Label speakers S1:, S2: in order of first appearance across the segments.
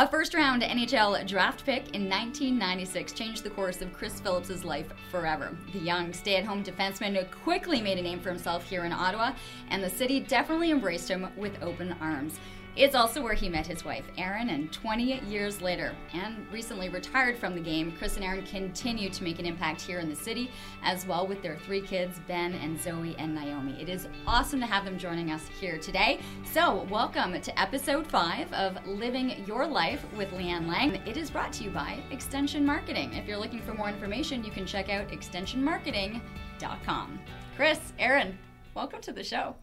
S1: A first round NHL draft pick in 1996 changed the course of Chris Phillips' life forever. The young stay at home defenseman quickly made a name for himself here in Ottawa, and the city definitely embraced him with open arms. It's also where he met his wife, Erin, and 20 years later, and recently retired from the game, Chris and Erin continue to make an impact here in the city, as well with their three kids, Ben and Zoe and Naomi. It is awesome to have them joining us here today. So, welcome to episode five of Living Your Life with Leanne Lang. It is brought to you by Extension Marketing. If you're looking for more information, you can check out extensionmarketing.com. Chris, Erin, welcome to the show.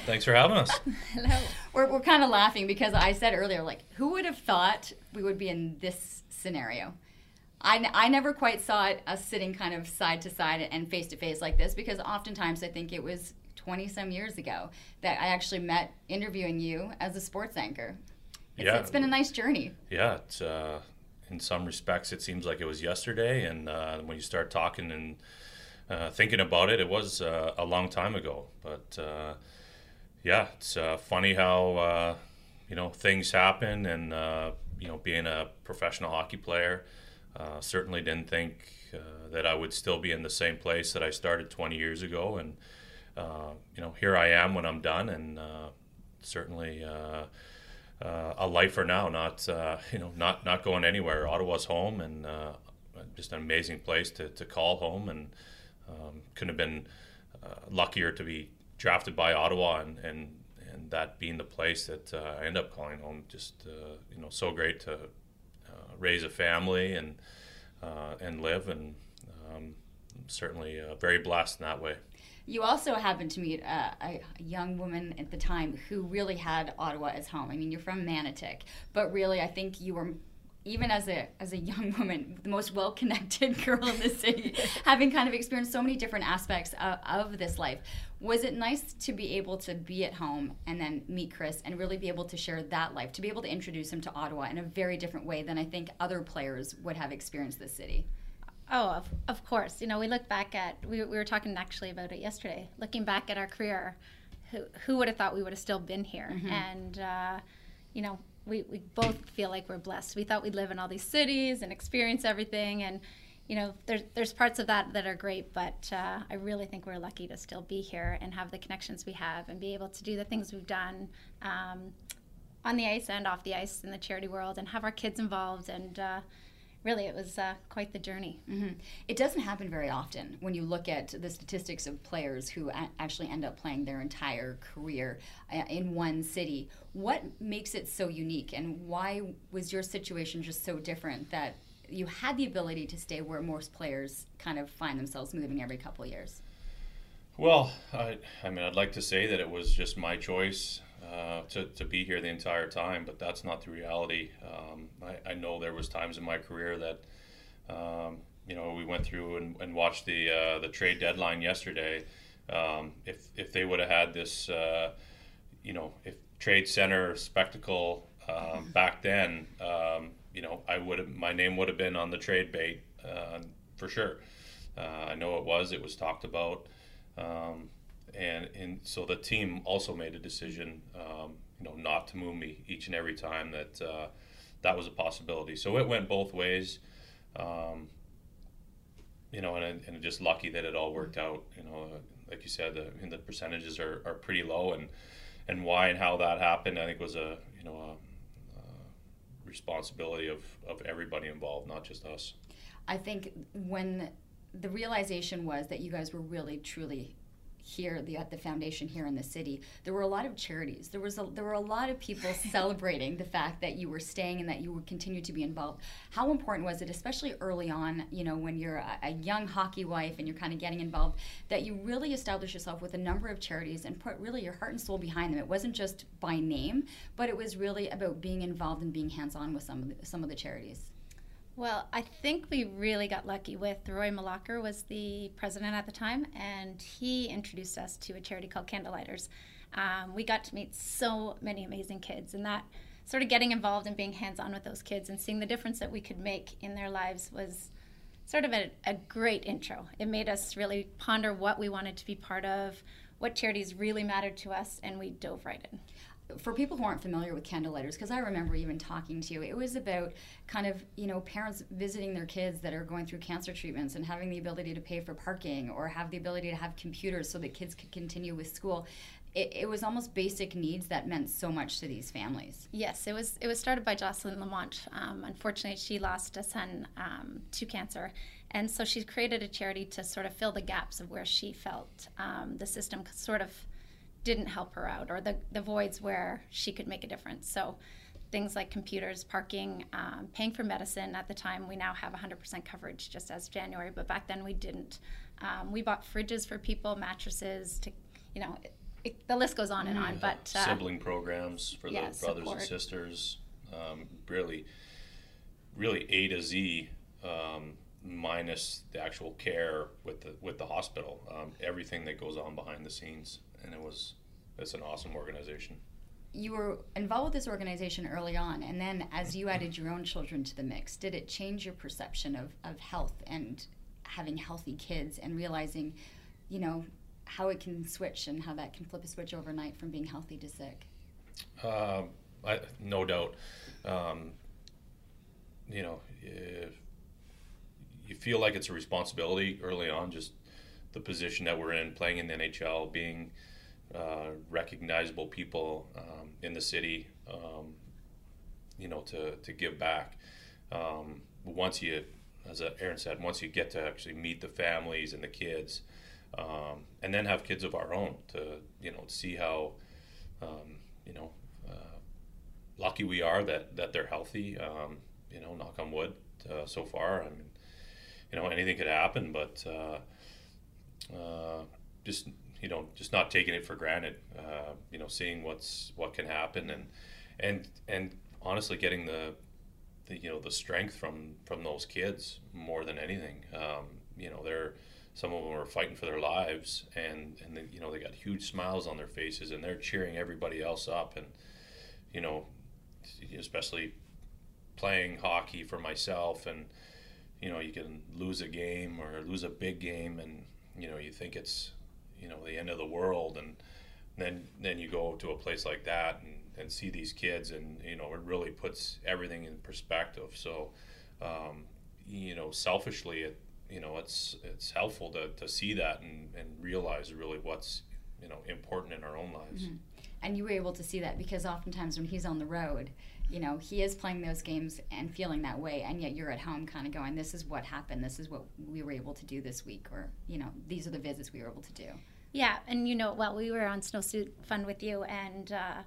S2: Thanks for having us.
S1: Hello. We're, we're kind of laughing because I said earlier, like, who would have thought we would be in this scenario? I, I never quite saw it us sitting kind of side to side and face to face like this because oftentimes I think it was 20 some years ago that I actually met interviewing you as a sports anchor. It's,
S2: yeah.
S1: It's been a nice journey.
S2: Yeah. It's, uh, in some respects, it seems like it was yesterday. And uh, when you start talking and uh, thinking about it, it was uh, a long time ago. But uh, yeah, it's uh, funny how uh, you know things happen, and uh, you know, being a professional hockey player, uh, certainly didn't think uh, that I would still be in the same place that I started 20 years ago, and uh, you know, here I am when I'm done, and certainly. a lifer now, not you know, not not going anywhere. Ottawa's home, and just an amazing place to, to call home, and um, couldn't have been luckier to be drafted by Ottawa and, and, and that being the place that uh, I end up calling home. Just uh, you know, so great to uh, raise a family and uh, and live, and um, certainly uh, very blessed in that way.
S1: You also happened to meet a, a, young woman at the time who really had Ottawa as home. I mean, you're from Manotick, but really, I think you were even as a as a young woman, the most well connected girl in the city, having kind of experienced so many different aspects of, of, this life, was it nice to be able to be at home and then meet Chris and really be able to share that life, to be able to introduce him to Ottawa in a very different way than I think other players would have experienced this city?
S3: Oh, of, of course. You know, we look back at we, we were talking actually about it yesterday. Looking back at our career, who who would have thought we would have still been here? Mm-hmm. And uh, you know, we, we both feel like we're blessed. We thought we'd live in all these cities and experience everything, and you know, there's there's parts of that that are great, but uh, I really think we're lucky to still be here and have the connections we have and be able to do the things we've done um, on the ice and off the ice in the charity world, and have our kids involved and. Uh, really, it was uh, quite the journey.
S1: Mm-hmm. It doesn't happen very often when you look at the statistics of players who a- actually end up playing their entire career uh, in one city. What makes it so unique, and why was your situation just so different that you had the ability to stay where most players kind of find themselves moving every couple years?
S2: Well, I, I mean, I'd like to say that it was just my choice uh, to, to be here the entire time, but that's not the reality. Um, I, I, know there was times in my career that, um, you know, we went through and, and watched the uh, the trade deadline yesterday. Um, if if they would have had this, uh, you know, if Trade Center spectacle um, back then, um, you know, I would my name would have been on the trade bait uh, for sure. Uh, I know it was. It was talked about. Um, and and so the team also made a decision, um, you know, not to move me each and every time that uh, that was a possibility. So it went both ways, um, you know, and and just lucky that it all worked out. You know, like you said, the and the percentages are, are pretty low, and and why and how that happened, I think was a you know a responsibility of of everybody involved, not just us.
S1: I think when the realization was that you guys were really truly here the, at the foundation here in the city there were a lot of charities. There was a, there were a lot of people celebrating the fact that you were staying and that you would continue to be involved. How important was it especially early on you know when you're a, a young hockey wife and you're kind of getting involved that you really establish yourself with a number of charities and put really your heart and soul behind them? It wasn't just by name but it was really about being involved and being hands-on with some of the, some of the charities
S3: well, I think we really got lucky with Roy Mlakar was the president at the time, and he introduced us to a charity called Candlelighters. Um, we got to meet so many amazing kids, and that sort of getting involved and being hands-on with those kids and seeing the difference that we could make in their lives was sort of a, a great intro. It made us really ponder what we wanted to be part of, what charities really mattered to us, and we dove right in
S1: for people who aren't familiar with candle candlelighters, because I remember even talking to you, it was about kind of you know parents visiting their kids that are going through cancer treatments and having the ability to pay for parking or have the ability to have computers so that kids could continue with school. It, it, was almost basic needs that meant so much to these families.
S3: Yes, it was. It was started by Jocelyn Lamont. Um, unfortunately, she lost a son um, to cancer, and so she created a charity to sort of fill the gaps of where she felt um, the system sort of didn't help her out or the, the voids where she could make a difference. So things like computers, parking, um, paying for medicine. At the time, we now have 100% coverage just as January, but back then we didn't. Um, we bought fridges for people, mattresses to, you know, it, it, the list goes on and on. But
S2: uh, sibling programs for yeah, the brothers support. and sisters, um, really, really A to Z. Um, minus the actual care with the with the hospital, um, everything that goes on behind the scenes and it was it's an awesome organization.
S1: You were involved with this organization early on, and then as you added your own children to the mix, did it change your perception of, of health and having healthy kids and realizing, you know, how it can switch and how that can flip a switch overnight from being healthy to sick?
S2: Uh, I, no doubt. Um, you know, you feel like it's a responsibility early on, just the position that we're in, playing in the NHL, being uh, recognizable people um, in the city, um, you know, to, to give back. Um, once you, as Erin said, once you get to actually meet the families and the kids, um, and then have kids of our own to, you know, see how, um, you know, uh, lucky we are that, that they're healthy, um, you know, knock on wood uh, so far. I mean, you know, anything could happen, but uh, uh, just you know just not taking it for granted. Uh, you know, seeing what's what can happen and and and honestly getting the, the you know the strength from from those kids more than anything. Um, you know, they're some of them are fighting for their lives and and they, you know they got huge smiles on their faces and they're cheering everybody else up and you know especially playing hockey for myself and you know you can lose a game or lose a big game and you know you think it's you know the end of the world and then then you go to a place like that and, and see these kids and you know it really puts everything in perspective so um, you know selfishly it you know it's it's helpful to, to see that and, and realize really what's you know important in our own lives mm-hmm.
S1: And you were able to see that because oftentimes when he's on the road you know he is playing those games and feeling that way and yet you're at home kind of going this is what happened this is what we were able to do this week or you know these are the visits we were able to do
S3: yeah, and you know, well, we were on Snowsuit Fun with you, and uh,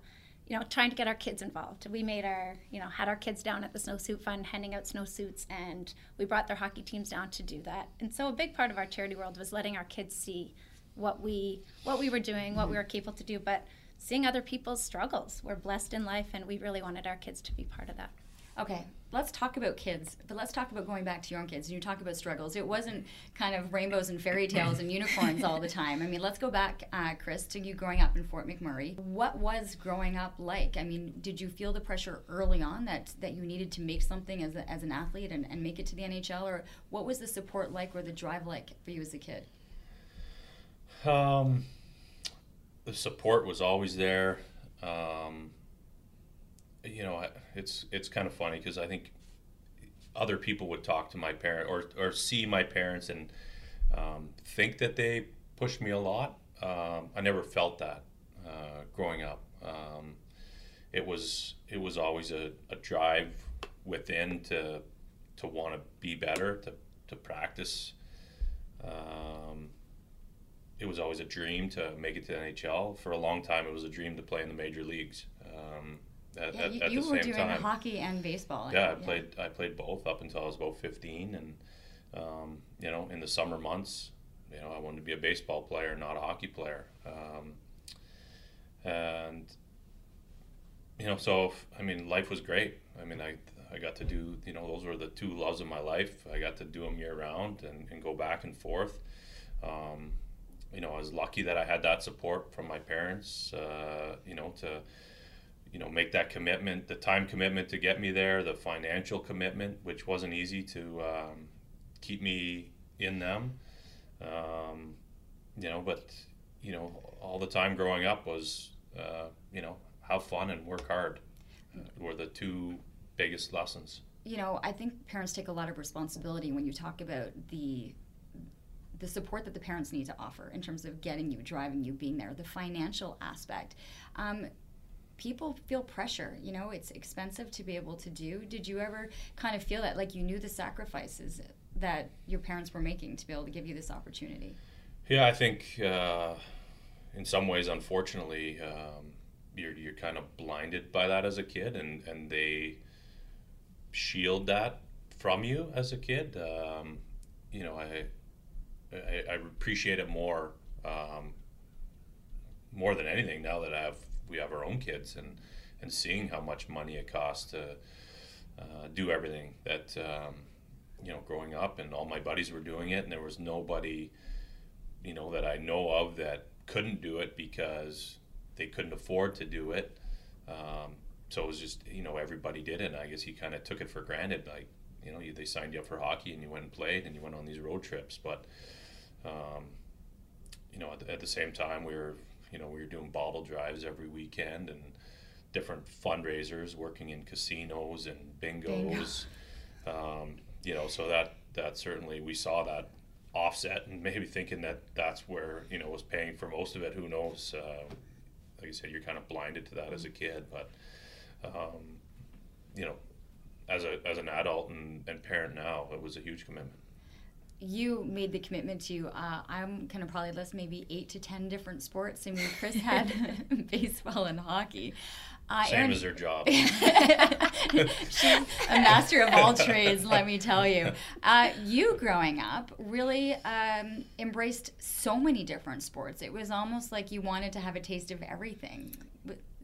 S3: you know, trying to get our kids involved. We made our, you know, had our kids down at the Snowsuit Fun, handing out snowsuits, and we brought their hockey teams down to do that. And so, a big part of our charity world was letting our kids see what we what we were doing, what we were capable to do, but seeing other people's struggles. We're blessed in life, and we really wanted our kids to be part of that.
S1: Okay, let's talk about kids, but let's talk about going back to your own kids. And you talk about struggles. It wasn't kind of rainbows and fairy tales and unicorns all the time. I mean, let's go back, uh, Chris, to you growing up in Fort McMurray. What was growing up like? I mean, did you feel the pressure early on that, that you needed to make something as, a, as an athlete and, and make it to the NHL? Or what was the support like or the drive like for you as a kid?
S2: Um, the support was always there. Um, you know, it's it's kind of funny because I think other people would talk to my parent or or see my parents and um, think that they pushed me a lot. Um, I never felt that uh, growing up. Um, it was it was always a, a drive within to to want to be better, to to practice. It was always a dream to make it to the NHL. For a long time, it was a dream to play in the major leagues. Um, at,
S1: Yeah,
S2: at,
S1: you,
S2: at
S1: you were doing
S2: time.
S1: hockey and baseball.
S2: Yeah, I played. I played both up until I was about fifteen, and um, you know, in the summer months, you know, I wanted to be a baseball player, not a hockey player. Um, and you know, so I mean, life was great. I mean, I I got to do. You know, those were the two loves of my life. I got to do them year round and, and go back and forth. Um, you know, I was lucky that I had that support from my parents. Uh, you know, to you know make that commitment the time commitment to get me there the financial commitment which wasn't easy to um, keep me in them um, you know but you know all the time growing up was uh, you know have fun and work hard uh, were the two biggest lessons
S1: you know, I think parents take a lot of responsibility when you talk about the the support that the parents need to offer in terms of getting you, driving you, being there, the financial aspect. Um, people feel pressure. You know, it's expensive to be able to do. Did you ever kind of feel that, like you knew the sacrifices that your parents were making to be able to give you this opportunity?
S2: yeah i think uh, in some ways unfortunately um, you're, you're kind of blinded by that as a kid and, and they shield that from you as a kid um, you know I, I i appreciate it more um, more than anything now that i have we have our own kids and and seeing how much money it costs to uh, do everything that um, you know growing up and all my buddies were doing it and there was nobody you know that I know of that couldn't do it because they couldn't afford to do it. Um, so it was just you know everybody did it. And I guess he kind of took it for granted. Like you know you, they signed you up for hockey and you went and played and you went on these road trips. But um, you know at the, at the same time we were you know we were doing bottle drives every weekend and different fundraisers, working in casinos and bingos. Um, you know so that that certainly we saw that offset and maybe thinking that that's where you know was paying for most of it who knows uh, like I said you're kind of blinded to that as a kid but um, you know as a as an adult and, and parent now it was a huge commitment
S1: you made the commitment to uh, i'm going to probably list maybe eight to ten different sports i mean chris had baseball and hockey uh,
S2: same
S1: Erin-
S2: as their job
S1: She's a master of all trades, let me tell you. Uh, you, growing up, really um, embraced so many different sports. It was almost like you wanted to have a taste of everything.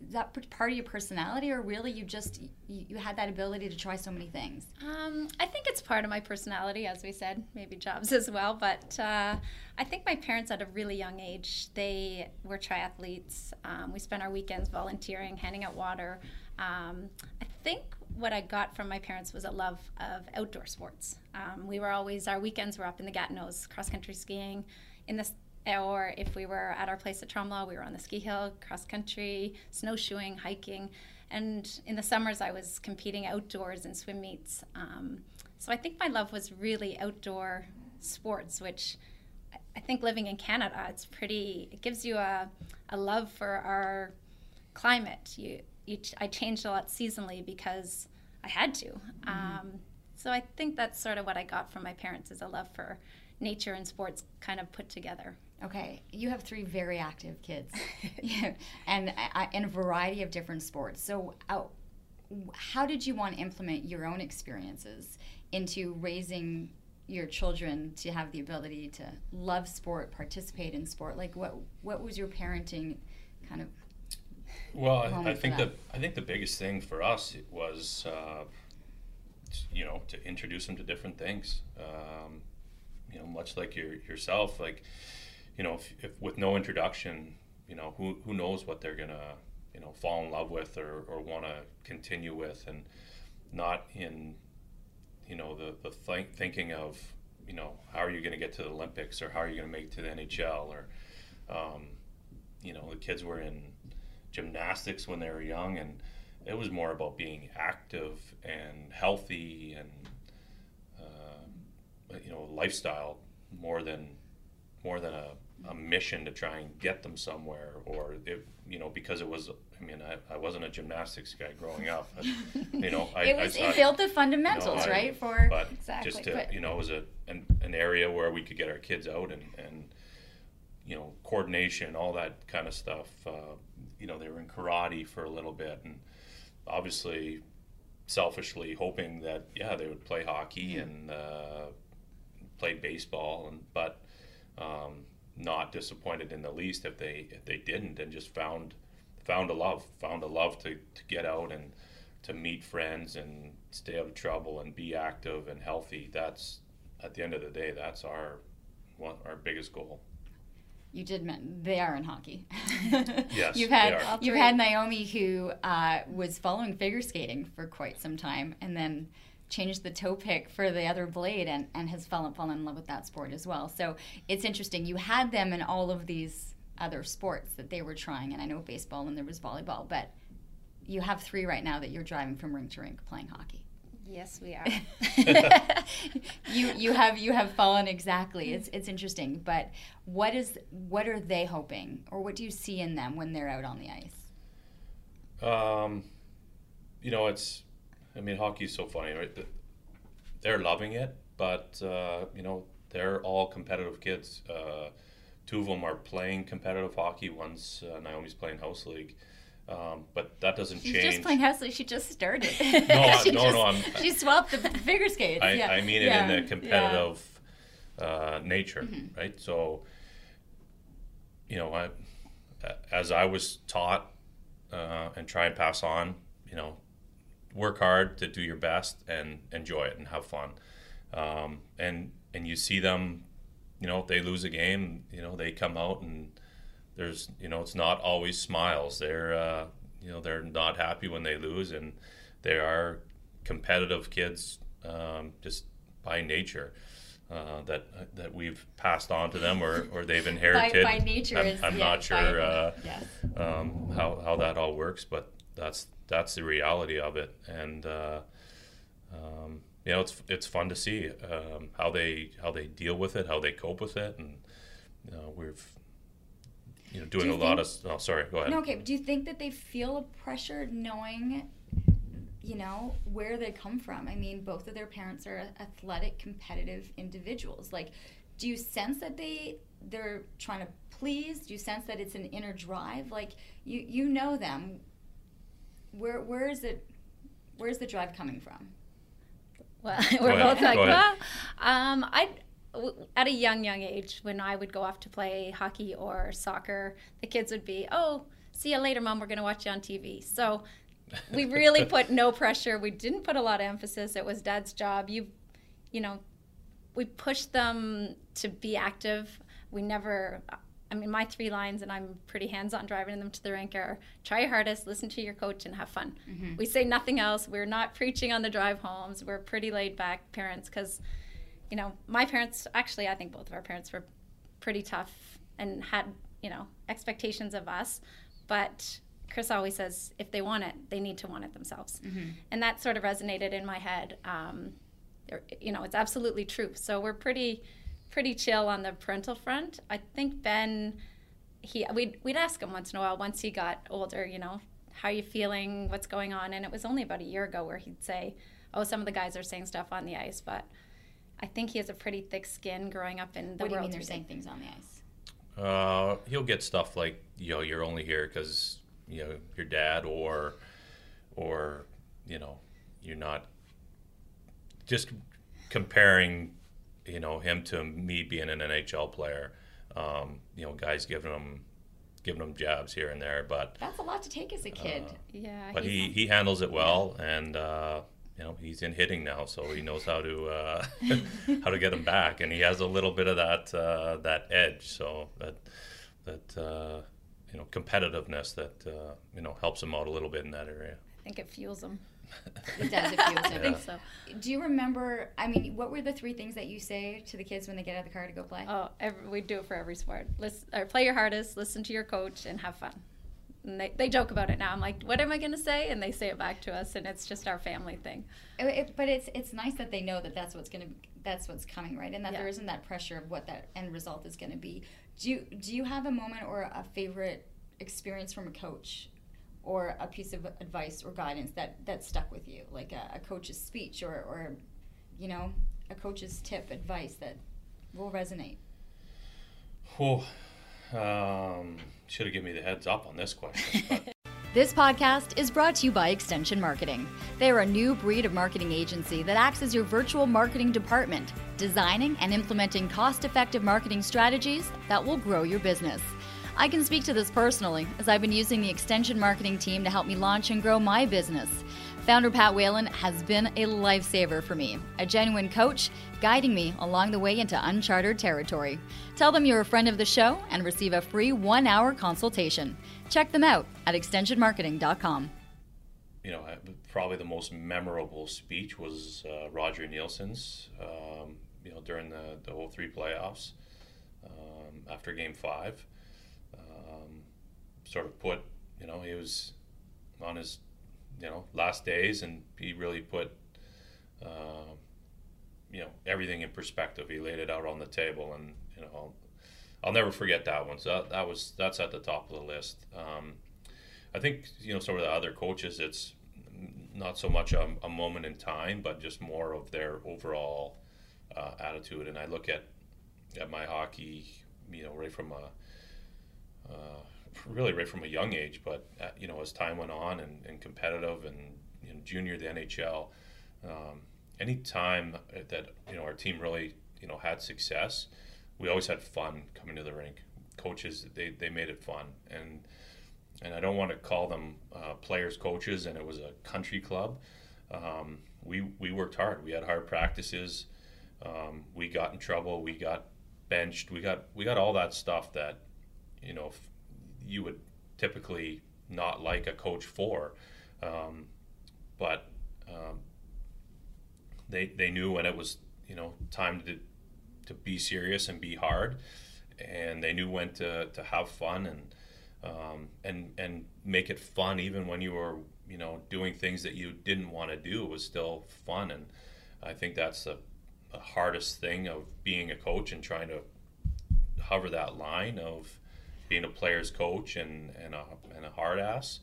S1: That part of your personality, or really you just you, you had that ability to try so many things?
S3: Um, I think it's part of my personality, as we said, maybe jobs as well. But uh, I think my parents, at a really young age, they were triathletes. Um, we spent our weekends volunteering, handing out water. Um, I think what I got from my parents was a love of outdoor sports. Um, we were always our weekends were up in the Gatineaus, cross country skiing, in the or if we were at our place at Tremblant, we were on the ski hill, cross country, snowshoeing, hiking. And in the summers, I was competing outdoors in swim meets. Um, so I think my love was really outdoor sports, which I- think living in Canada, it's pretty, it gives you a, a love for our climate. You, you, ch- I changed a lot seasonally because I had to. Um, so I think that's sort of what I got from my parents is a love for nature and sports kind of put together.
S1: Okay, you have three very active kids, yeah, and uh, in a variety of different sports. So, uh, how did you want to implement your own experiences into raising your children to have the ability to love sport, participate in sport? Like, what what was your parenting kind of?
S2: Well, I, I think
S1: that.
S2: the I think the biggest thing for us was, uh, you know, to introduce them to different things. Um, you know, much like your, yourself, like, you know, if, if with no introduction, you know, who who knows what they're gonna, you know, fall in love with or, or want to continue with, and not in, you know, the the think, thinking of, you know, how are you to get to the Olympics or how are you to make it to the NHL or, um, you know, the kids were in gymnastics when they were young, and it was more about being active and healthy and uh, you know lifestyle more than more than a, a mission to try and get them somewhere or if you know because it was I mean I, I wasn't a gymnastics guy growing up but, you know I,
S1: it was
S2: thought-
S1: it built the fundamentals,
S2: I-
S1: right? For
S2: but
S3: Exactly,
S2: just to
S1: but-
S2: you know it was a an, an area where we could get our kids out and and you know, coordination, all that kind of stuff. Uh, you know, they were in karate for a little bit, and obviously, selfishly hoping that yeah, they would play hockey and uh, play baseball, and but um, not disappointed in the least if they if they didn't, and just found found a love, found a love to, to get out and to meet friends and stay out of trouble and be active and healthy. That's at the end of the day, that's our one our biggest goal.
S1: You did mention they are in hockey.
S2: yes,
S1: you've had you've had Naomi who uh, was following figure skating for quite some time, and then changed the toe pick for the other blade, and, and has fallen fallen in love with that sport as well. So it's interesting. You had them in all of these other sports that they were trying, and I know baseball and there was volleyball, but you have three right now that you're driving from rink to rink playing hockey.
S3: Yes, we are.
S1: you you have you have fallen exactly. It's it's interesting, but what is what are they hoping, or what do you see in them when they're out on the ice?
S2: Um, you know, it's. I mean, hockey's so funny, right? They're loving it, but uh, you know, they're all competitive kids. Uh, two of them are playing competitive hockey. One's uh, Naomi's playing house league. Um, but that doesn't
S1: She's
S2: change.
S1: She's just playing house league. She just started.
S2: no, I, no,
S1: just,
S2: no. I'm,
S1: she swapped the figure skates.
S2: I,
S1: yeah.
S2: I mean
S1: yeah.
S2: it in the competitive yeah. uh, nature, mm-hmm. right? So, you know, I, as I was taught uh, and try and pass on, you know, work hard to do your best and enjoy it and have fun. Um, and and you see them you know, if they lose a game, you know, they come out and there's, you know, it's not always smiles. They're, uh, you know, they're not happy when they lose, and they are competitive kids um, just by nature. Uh, that that we've passed on to them or, or they've inherited.
S1: by, by nature,
S2: I'm,
S1: is,
S2: I'm
S1: yeah,
S2: not sure uh,
S1: yes.
S2: um, how, how that all works, but that's that's the reality of it. And uh, um, you know, it's it's fun to see um, how they how they deal with it, how they cope with it, and you know, we've you know doing
S1: Do
S2: a
S1: you
S2: lot of. Oh, sorry, go ahead.
S1: No, okay. But do you think that they feel a pressure knowing, you know, where they come from? I mean, both of their parents are athletic, competitive individuals. Like, do you sense that they they're trying to please? Do you sense that it's an inner drive? Like, you you know them. Where where is it? Where's the drive coming from?
S3: Well, we're
S2: ahead.
S3: both like,
S2: Go
S3: well,
S2: ahead.
S3: um, I, w- at a young, young age, when I would go off to play hockey or soccer, the kids would be, oh, see you later, mom. We're going to watch you on TV. So we really put no pressure. We didn't put a lot of emphasis. It was dad's job. You, you know, we pushed them to be active. We never, I mean, my three lines, and I'm pretty hands on driving them to the rink, are try your hardest, listen to your coach, and have fun. Mm-hmm. We say nothing else. We're not preaching on the drive homes. We're pretty laid back parents because, you know, my parents, actually, I think both of our parents were pretty tough and had, you know, expectations of us. But Chris always says if they want it, they need to want it themselves. Mm-hmm. And that sort of resonated in my head. Um, er, you know, it's absolutely true. So we're pretty, pretty chill on the parental front. I think Ben, he we'd we'd ask him once in a while once he got older, you know, how are you feeling, what's going on, and it was only about a year ago where he'd say, "Oh, some of the guys are saying stuff on the ice," but I think he has a pretty thick skin growing up in the world.
S1: What do you mean they're saying things on the ice?
S2: Uh, he'll get stuff like you know you're only here because you know your dad or or you know you're not just comparing you know him to me being an NHL player. Um, you know, guys giving him giving him jabs here and there, but
S1: That's a lot to take as a kid.
S3: Yeah,
S2: but he he handles it well and. Uh, you know he's in hitting now, so he knows how to uh, how to get him back, and he has a little bit of that uh, that edge. So that that uh, you know competitiveness that uh, you know helps him out a little bit in that area.
S3: I think it fuels him.
S1: It does. It feels
S3: I think so.
S1: Do you remember? I mean, what were the three things that you say to the kids when they get out of the car to go play?
S3: Oh, every, we do it for every sport. Listen, or play your hardest, listen to your coach, and have fun. And they, they joke about it now. I'm like, what am I going to say? And they say it back to us, and it's just our family thing.
S1: It- it- but it's it's nice that they know that that's what's gonna that's what's coming, right? And that
S3: Yeah.
S1: there isn't that pressure of what that end result is gonna be. Do you do you have a moment or a favorite experience from a coach? Or a piece of advice or guidance that, that stuck with you, like a, a coach's speech or, or, you know, a coach's tip, advice that will resonate.
S2: Oh, Um, should have given me the heads up on this question.
S1: This podcast is brought to you by Extension Marketing. They are a new breed of marketing agency that acts as your virtual marketing department, designing and implementing cost effective marketing strategies that will grow your business. I can speak to this personally, as I've been using the Extension Marketing team to help me launch and grow my business. Founder Pat Whalen has been a lifesaver for me, a genuine coach, guiding me along the way into uncharted territory. Tell them you're a friend of the show and receive a free one hour consultation. Check them out at extensionmarketing.com.
S2: you know, probably the most memorable speech was uh, Roger Neilson's. Um, you know, during the the 03 playoffs um, after Game Five, sort of put, you know, he was on his, you know, last days, and he really put, uh, you know, everything in perspective. He laid it out on the table, and you know, I'll, I'll never forget that one. So that, that was that's at the top of the list. Um, I think you know sort of the other coaches. It's not so much a, a moment in time, but just more of their overall uh, attitude. And I look at at my hockey, you know, right from a uh, really right from a young age, but uh, you know, as time went on and, and competitive and you know, junior the NHL, um, any time that you know our team really you know had success, we always had fun coming to the rink. Coaches, they, they made it fun, and and I don't want to call them uh, players coaches. And it was a country club. Um, we we worked hard. We had hard practices. Um, we got in trouble. We got benched. We got we got all that stuff that you know f- you would typically not like a coach for. Um, but um, they they knew when it was you know time to to be serious and be hard, and they knew when to, to have fun and um, and and make it fun even when you were you know doing things that you didn't want to do. It was still fun, and I think that's the, the hardest thing of being a coach and trying to hover that line of being a player's coach and and a, and a hard ass.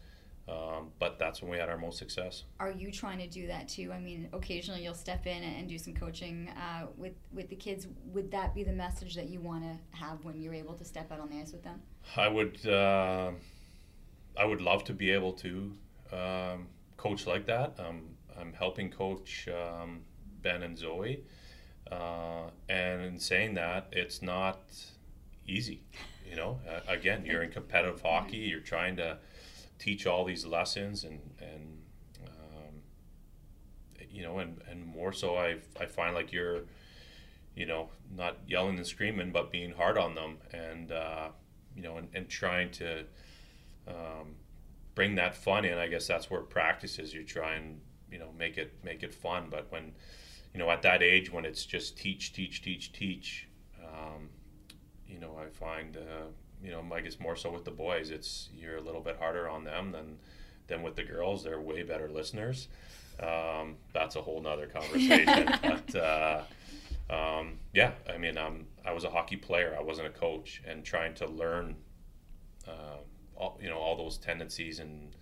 S2: Um, but that's when we had our most success.
S1: Are you trying to do that too? I mean, occasionally you'll step in and do some coaching uh, with with the kids. Would that be the message that you want to have when you're able to step out on the ice with them?
S2: I would uh, I would love to be able to um, coach like that. Um, I'm helping coach um, Ben and Zoe, uh, and in saying that, it's not easy. You know, uh, again, you're in competitive hockey. You're trying to teach all these lessons and and um, you know and, and more so I, I find like you're you know not yelling and screaming but being hard on them and uh, you know and, and trying to um, bring that fun in. I guess that's where practice is. You try and you know make it make it fun. But when you know at that age when it's just teach teach teach teach you know I find uh, you know, I guess more so with the boys, it's you're a little bit harder on them than than with the girls. They're way better listeners. Um, that's a whole nother conversation. but uh, um, yeah, I mean, um, I was a hockey player. I wasn't a coach, and trying to learn, uh, all, you know, all those tendencies and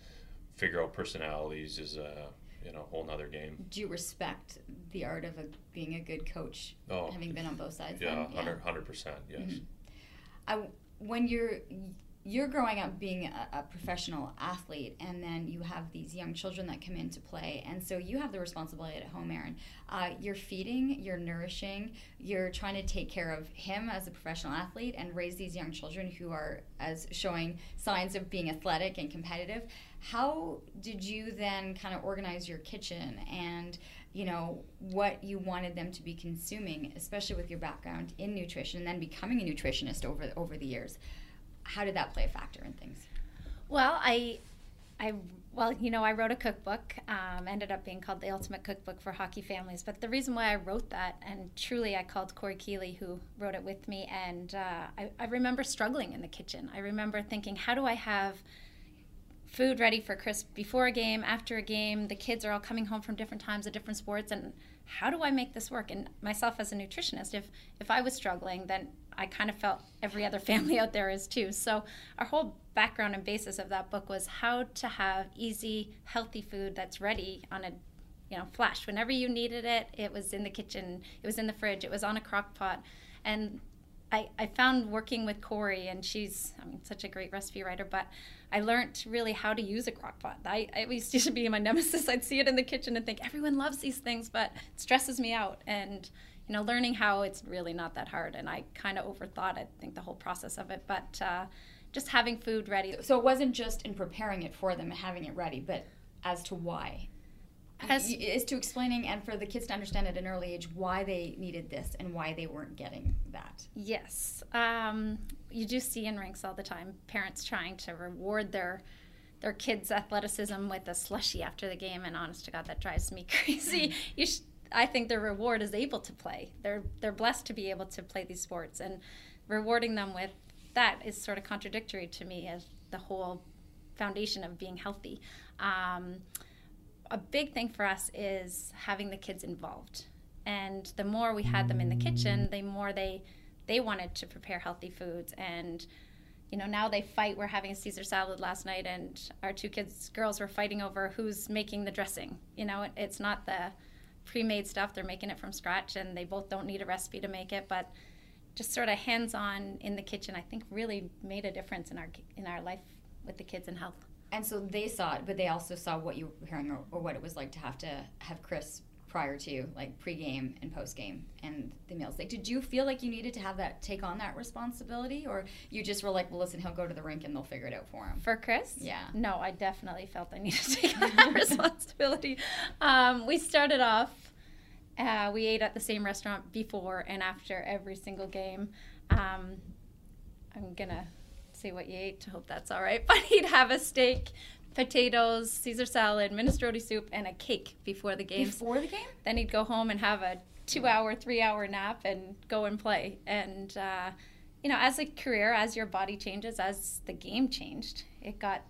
S2: figure out personalities is a you know a whole nother game.
S1: Do you respect the art of a, being a good coach,
S2: Oh,
S1: having been on both sides?
S2: Yeah? 100 percent. Yes.
S1: Mhm. I, when you're you're growing up being a, a, professional athlete and then you have these young children that come into play and so you have the responsibility at home Erin uh, you're feeding you're nourishing you're trying to take care of him as a professional athlete and raise these young children who are as showing signs of being athletic and competitive. How did you then kind of organize your kitchen and you know what you wanted them to be consuming especially with your background in nutrition and then becoming a nutritionist over over the years how did that play a factor in things
S3: Well, I, I, well, you know, I wrote a cookbook. Um, ended up being called the Ultimate Cookbook for Hockey Families. But the reason why I wrote that, and truly, I called Corey Keeley, who wrote it with me, and uh, I, I remember struggling in the kitchen. I remember thinking, how do I have food ready for Chris before a game, after a game? The kids are all coming home from different times at different sports, and how do I make this work? And myself as a nutritionist, if if I was struggling, then I kind of felt every other family out there is too. So our whole background and basis of that book was how to have easy, healthy food that's ready on a you know flash whenever you needed it. It was in the kitchen, it was in the fridge, it was on a crock pot, and I, I found working with Corey, and she's I mean such a great recipe writer, but I learned really how to use a crock pot. I, I at least used to be my nemesis. I'd see it in the kitchen and think everyone loves these things, but it stresses me out. And you know, learning how it's really not that hard. And I kind of overthought I think the whole process of it, but uh, just having food ready.
S1: So it wasn't just in preparing it for them and having it ready, but as to why as is to explaining and for the kids to understand at an early age why they needed this and why they weren't getting that.
S3: Yes, um, you do see in rinks all the time parents trying to reward their their kids' athleticism with a slushy after the game, and honest to God, that drives me crazy. you sh- I think their reward is able to play. They're they're blessed to be able to play these sports, and rewarding them with that is sort of contradictory to me as the whole foundation of being healthy. Um, a big thing for us is having the kids involved. And the more we had them in the kitchen, the more they they wanted to prepare healthy foods. And you know now they fight. We're having a caesar salad last night and our two kids girls were fighting over who's making the dressing. You know it's not the pre-made stuff. They're making it from scratch and they both don't need a recipe to make it. But just sort of hands-on in the kitchen i think really made a difference in our in our life with the kids and health
S1: and so they saw it, but they also saw what you were preparing or, or, what it was like to have to have Chris prior to, like pre-game and post-game, and the meals. Like, did you feel like you needed to have that take on that responsibility, or you just were like, well, listen, he'll go to the rink and they'll figure it out for him?
S3: For Chris?
S1: Yeah.
S3: No, I definitely felt I needed to take on that responsibility. Um, we started off. Uh, we ate at the same restaurant before and after every single game. Um, I'm gonna say what you ate to hope that's all right. But he'd have a steak, potatoes, Caesar salad, minestrone soup, and a cake before the game.
S1: Before the game?
S3: Then he'd go home and have a two-hour, three-hour nap and go and play. And uh, you know, as a career, as your body changes, as the game changed, it got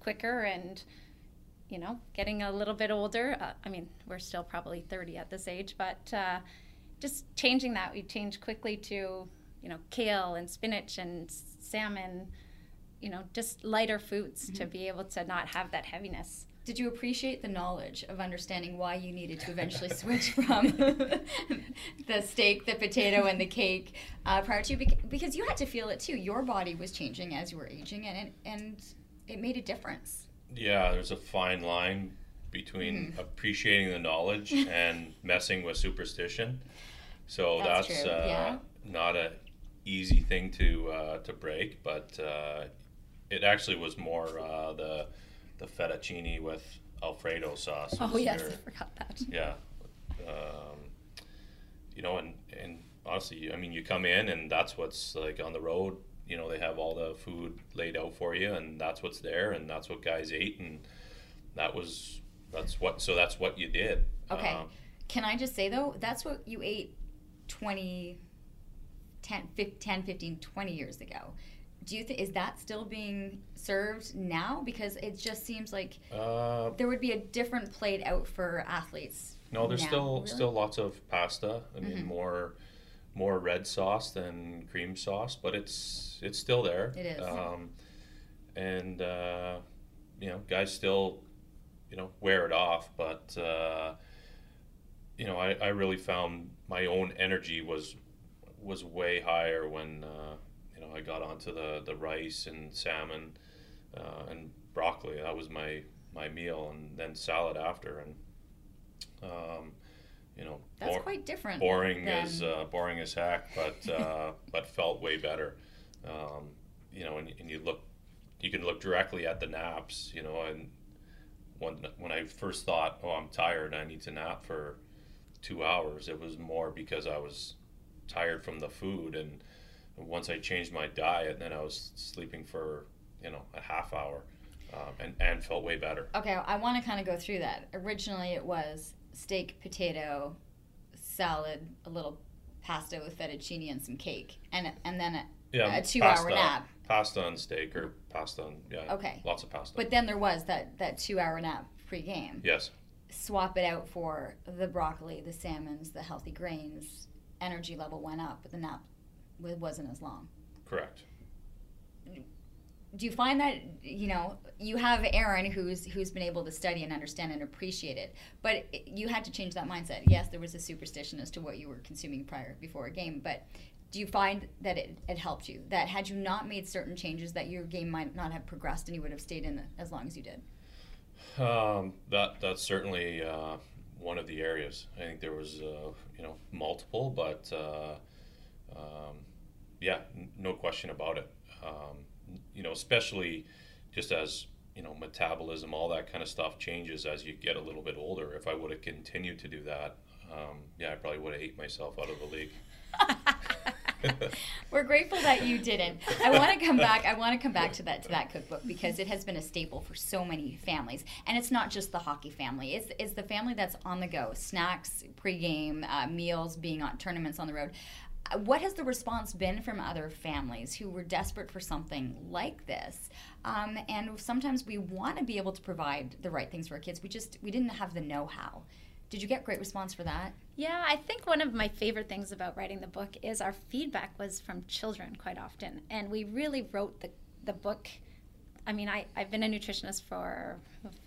S3: quicker and you know, getting a little bit older. Uh, I mean, we're still probably 30 at this age, but uh, just changing that, we changed quickly to you know, kale and spinach and salmon, you know, just lighter foods mm-hmm. to be able to not have that heaviness.
S1: Did you appreciate the knowledge of understanding why you needed to eventually switch from the steak, the potato, and the cake uh, prior to you? because you had to feel it too. Your body was changing as you were aging, and it, and it made a difference.
S2: Yeah, there's a fine line between mm-hmm. appreciating the knowledge and messing with superstition. So that's, that's uh, yeah. not a easy thing to uh, to break, but uh, it actually was more uh, the the fettuccine with Alfredo sauce.
S3: Oh yes, your, I forgot that.
S2: Yeah, um, you know, and and honestly, I mean, you come in and that's what's like on the road. You know, they have all the food laid out for you, and that's what's there, and that's what guys ate, and that was that's what. So that's what you did.
S1: Okay. Um, Can I just say though, that's what you ate twenty 10, 15, 20 years ago. Do you think is that still being served now? Because it just seems like uh, there would be a different plate out for athletes.
S2: No, there's now, still really? still lots of pasta. I mean, mm-hmm. more more red sauce than cream sauce, but it's it's still there.
S1: It is. Um,
S2: and uh, you know, guys still you know wear it off, but uh, you know, I, I really found my own energy was was way higher when uh, you know I got onto the, the rice and salmon uh, and broccoli. That was my my meal, and then salad after. And um, you know,
S1: that's quite different.
S2: Boring than... as uh, boring as heck, but uh, but felt way better. Um, you know, and, and you look, you can look directly at the naps. You know, and when when I first thought, oh, I'm tired, I need to nap for two hours. It was more because I was tired from the food and once I changed my diet, then I was sleeping for you know a half hour, um, and and felt way better.
S1: Okay, I want to kind of go through that. Originally, it was steak, potato, salad, a little pasta with fettuccine and some cake, and and then a, yeah, a two-hour nap.
S2: Pasta and steak, or pasta and yeah.
S1: Okay.
S2: Lots of pasta.
S1: But then there was that that two-hour nap pre-game.
S2: Yes.
S1: Swap it out for the broccoli, the salmons, the healthy grains, energy level went up, but the nap wasn't as long.
S2: Correct.
S1: Do you find that you know you have Erin who's who's been able to study and understand and appreciate it, but you had to change that mindset. Yes, there was a superstition as to what you were consuming prior before a game, but do you find that it, it helped you? That had you not made certain changes, that your game might not have progressed and you would have stayed in as long as you did?
S2: Um, that that's certainly uh, one of the areas. I think there was uh, you know multiple, but uh, um, yeah, n- no question about it. Um, you know, especially just as you know metabolism, all that kind of stuff changes as you get a little bit older. If I would have continued to do that, um, yeah, I probably would have ate myself out of the league.
S1: We're grateful that you didn't. I want to come back. I want to come back to that to that cookbook because it has been a staple for so many families, and it's not just the hockey family. It's, it's the family that's on the go, snacks, pregame, uh, meals, being on tournaments on the road. Uh, what has the response been from other families who were desperate for something like this? Um, and sometimes we want to be able to provide the right things for our kids. We just we didn't have the know-how. Did you get great response for that?
S3: Yeah, I think one of my favorite things about writing the book is our feedback was from children quite often. And we really wrote the, the book. I mean, I, I've been a nutritionist for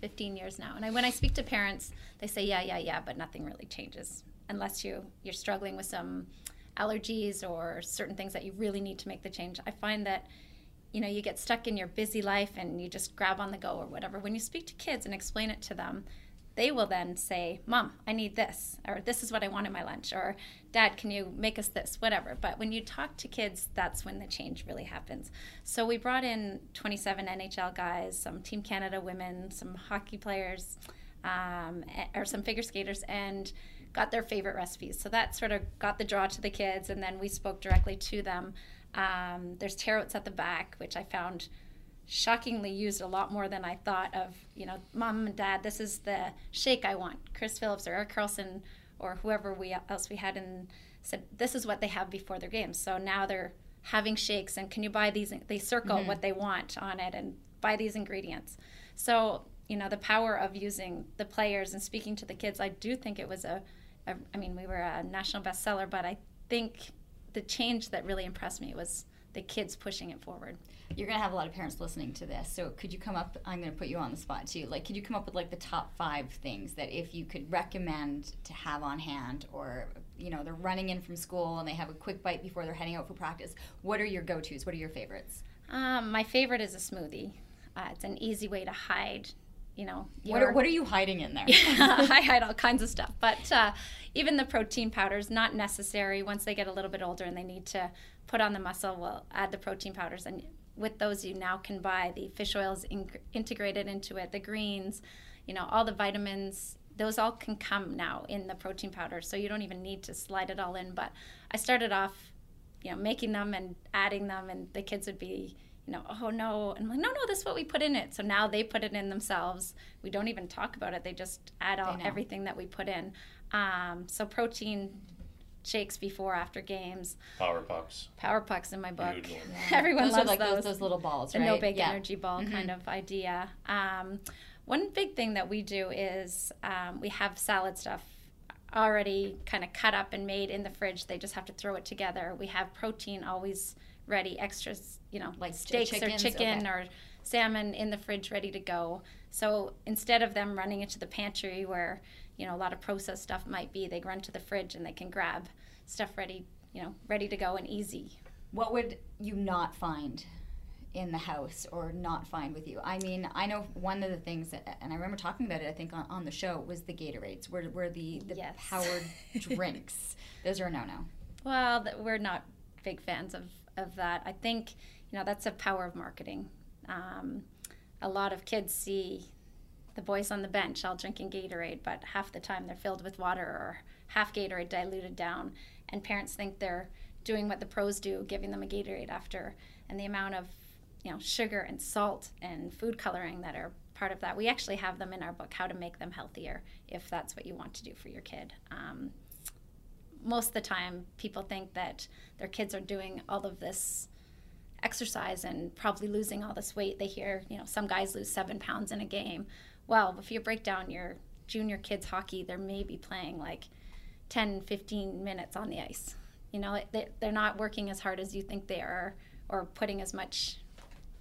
S3: 15 years now. And I, when I speak to parents, they say, yeah, yeah, yeah, but nothing really changes unless you, you're struggling with some allergies or certain things that you really need to make the change. I find that you know you get stuck in your busy life and you just grab on the go or whatever when you speak to kids and explain it to them they will then say, Mom, I need this, or this is what I want in my lunch, or Dad, can you make us this, whatever. But when you talk to kids, that's when the change really happens. So we brought in 27 NHL guys, some Team Canada women, some hockey players, um, or some figure skaters, and got their favorite recipes. So that sort of got the draw to the kids, and then we spoke directly to them. Um, there's tarots at the back, which I found shockingly used a lot more than I thought of, you know, mom and dad, this is the shake I want. Chris Phillips or Erik Karlsson or whoever we else we had and said this is what they have before their games. So now they're having shakes and can you buy these they circle mm-hmm. what they want on it and buy these ingredients. So, you know, the power of using the players and speaking to the kids, I do think it was a, a I mean, we were a national bestseller, but I think the change that really impressed me was the kids pushing it forward.
S1: You're going to have a lot of parents listening to this. So could you come up I'm going to put you on the spot too. Like could you come up with like the top 5 things that if you could recommend to have on hand or you know, they're running in from school and they have a quick bite before they're heading out for practice. What are your go-tos? What are your favorites?
S3: Um, my favorite is a smoothie. Uh, it's an easy way to hide you know
S1: what are, what are you hiding in there
S3: yeah, i hide all kinds of stuff but uh, even the protein powders not necessary once they get a little bit older and they need to put on the muscle we'll add the protein powders and with those you now can buy the fish oils in, integrated into it the greens you know all the vitamins those all can come now in the protein powder so you don't even need to slide it all in but i started off you know making them and adding them and the kids would be you know, oh no. And I'm like, no, no, this is what we put in it. So now they put it in themselves. We don't even talk about it. They just add all everything that we put in. Um, so protein shakes before after games.
S2: Power pucks.
S3: Power pucks in my book. Yeah. Everyone
S1: those
S3: loves
S1: like
S3: those.
S1: those. those. little balls,
S3: the
S1: right?
S3: no big yeah. energy ball mm-hmm. kind of idea. Um, one big thing that we do is um, we have salad stuff already kind of cut up and made in the fridge. They just have to throw it together. We have protein always ready, extras, you know, like steaks or chicken okay. or salmon in the fridge ready to go. So instead of them running into the pantry where, you know, a lot of processed stuff might be, they run to the fridge and they can grab stuff ready, you know, ready to go and easy.
S1: What would you not find in the house or not find with you? I mean, I know one of the things, that, and I remember talking about it, I think, on, on the show, was the Gatorades, were, were the, the yes. powered drinks. Those are a no no.
S3: Well, we're not big fans of of that. I think you know that's a power of marketing. Um, a lot of kids see the boys on the bench all drinking Gatorade, but half the time they're filled with water or half Gatorade diluted down, and parents think they're doing what the pros do, giving them a Gatorade after, and the amount of you know sugar and salt and food coloring that are part of that. We actually have them in our book, how to make them healthier, if that's what you want to do for your kid. Um, most of the time people think that their kids are doing all of this exercise and probably losing all this weight. They hear, you know, some guys lose seven pounds in a game. Well, if you break down your junior kids hockey, they're maybe playing like 10, 15 minutes on the ice. You know, they're not working as hard as you think they are or putting as much,